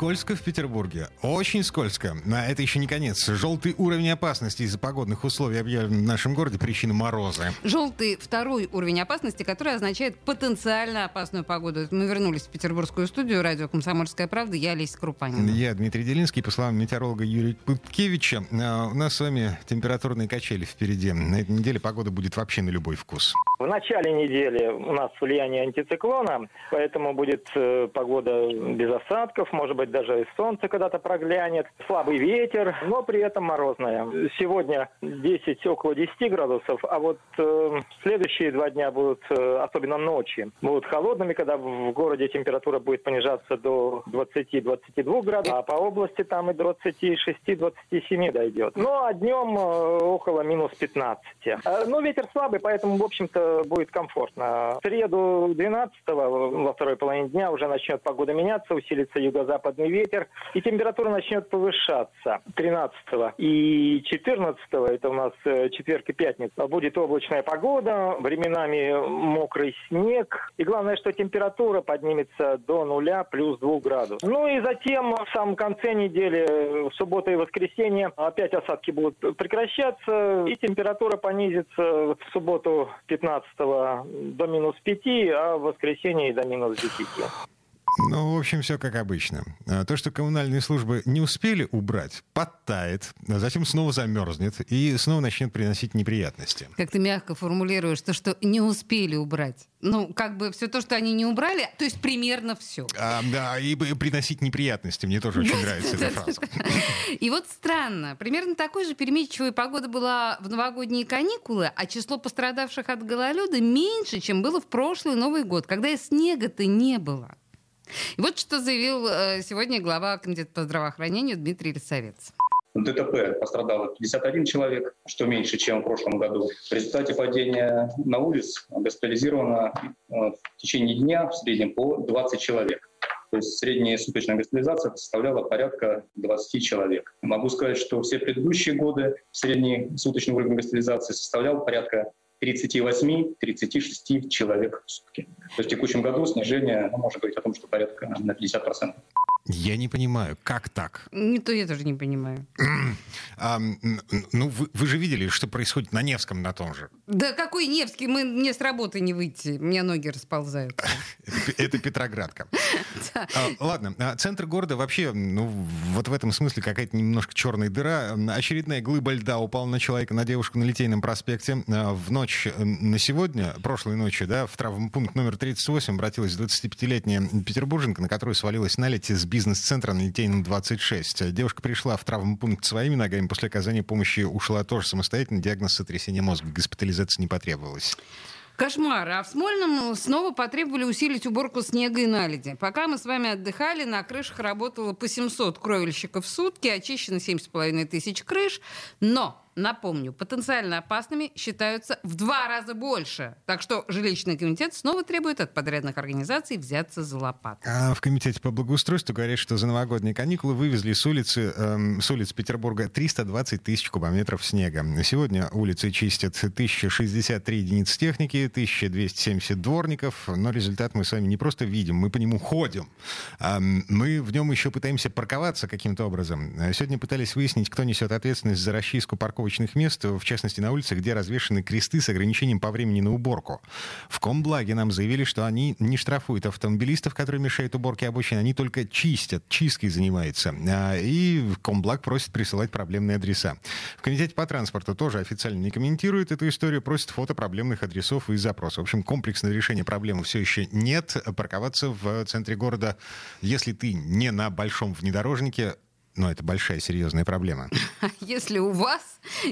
Скользко в Петербурге. Очень скользко. Но это еще не конец. Желтый уровень опасности из-за погодных условий объявлен в нашем городе. Причина мороза. Желтый второй уровень опасности, который означает потенциально опасную погоду. Мы вернулись в петербургскую студию. Радио «Комсомольская правда». Я Олеся Крупанина. Я Дмитрий Делинский. По словам метеоролога Юрия Путкевича, э, у нас с вами температурные качели впереди. На этой неделе погода будет вообще на любой вкус. В начале недели у нас влияние антициклона, поэтому будет э, погода без осадков, может быть, даже и солнце когда-то проглянет, слабый ветер, но при этом морозная. Сегодня 10, около 10 градусов, а вот э, следующие два дня будут, э, особенно ночи, будут холодными, когда в городе температура будет понижаться до 20-22 градусов, а по области там и 26-27 дойдет. Ну, а днем э, около минус 15. Э, ну, ветер слабый, поэтому, в общем-то, будет комфортно. В среду 12 во второй половине дня уже начнет погода меняться, усилится юго-западный ветер, и температура начнет повышаться 13 и 14 это у нас э, четверг и пятница, будет облачная погода, временами мокрый снег, и главное, что температура поднимется до нуля плюс 2 градусов. Ну и затем в самом конце недели, в субботу и воскресенье, опять осадки будут прекращаться, и температура понизится в субботу 15 до минус 5, а в воскресенье до минус 10. Ну, в общем, все как обычно. А, то, что коммунальные службы не успели убрать, подтает, а затем снова замерзнет и снова начнет приносить неприятности. Как ты мягко формулируешь, то, что не успели убрать. Ну, как бы все то, что они не убрали, то есть примерно все. А, да, и приносить неприятности. Мне тоже очень нравится эта фраза. И вот странно. Примерно такой же переменчивая погода была в новогодние каникулы, а число пострадавших от гололеда меньше, чем было в прошлый Новый год, когда и снега-то не было. И вот что заявил э, сегодня глава Комитета по здравоохранению Дмитрий Лисовец. ДТП пострадало 51 человек, что меньше, чем в прошлом году. В результате падения на улиц госпитализировано э, в течение дня в среднем по 20 человек. То есть средняя суточная госпитализация составляла порядка 20 человек. Могу сказать, что все предыдущие годы средний суточный уровень госпитализации составлял порядка 38-36 человек в сутки. То есть в текущем году снижение ну, может говорить о том, что порядка на 50%. Я не понимаю, как так? Не то я тоже не понимаю. а, ну, вы, вы же видели, что происходит на Невском на том же. Да какой Невский? Мы, мне с работы не выйти. У меня ноги расползают. Это Петроградка. А, ладно, а центр города вообще, ну, вот в этом смысле какая-то немножко черная дыра. Очередная глыба льда упала на человека, на девушку на Литейном проспекте. А, в ночь на сегодня, прошлой ночью, да, в травмпункт номер 38 обратилась 25-летняя петербурженка, на которую свалилась наледь из бизнес-центра на Литейном 26. Девушка пришла в травмпункт своими ногами, после оказания помощи ушла тоже самостоятельно, диагноз сотрясения мозга, госпитализация не потребовалась. Кошмар. А в Смольном снова потребовали усилить уборку снега и наледи. Пока мы с вами отдыхали, на крышах работало по 700 кровельщиков в сутки, очищено 7,5 тысяч крыш. Но Напомню, потенциально опасными считаются в два раза больше. Так что жилищный комитет снова требует от подрядных организаций взяться за лопату. А в комитете по благоустройству говорят, что за новогодние каникулы вывезли с улицы, эм, с улиц Петербурга 320 тысяч кубометров снега. Сегодня улицы чистят 1063 единицы техники, 1270 дворников, но результат мы с вами не просто видим, мы по нему ходим. Эм, мы в нем еще пытаемся парковаться каким-то образом. Сегодня пытались выяснить, кто несет ответственность за расчистку парковок парковочных мест, в частности на улицах, где развешаны кресты с ограничением по времени на уборку. В Комблаге нам заявили, что они не штрафуют автомобилистов, которые мешают уборке обочин, они только чистят, чисткой занимаются. А, и Комблаг просит присылать проблемные адреса. В Комитете по транспорту тоже официально не комментируют эту историю, просят фото проблемных адресов и запросов. В общем, комплексного решения проблемы все еще нет. Парковаться в центре города, если ты не на большом внедорожнике, но это большая серьезная проблема. Если у вас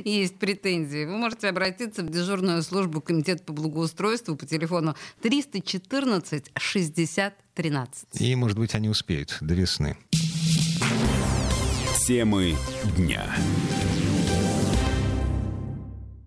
есть претензии, вы можете обратиться в дежурную службу Комитета по благоустройству по телефону 314 60 13. И, может быть, они успеют до весны. Темы дня.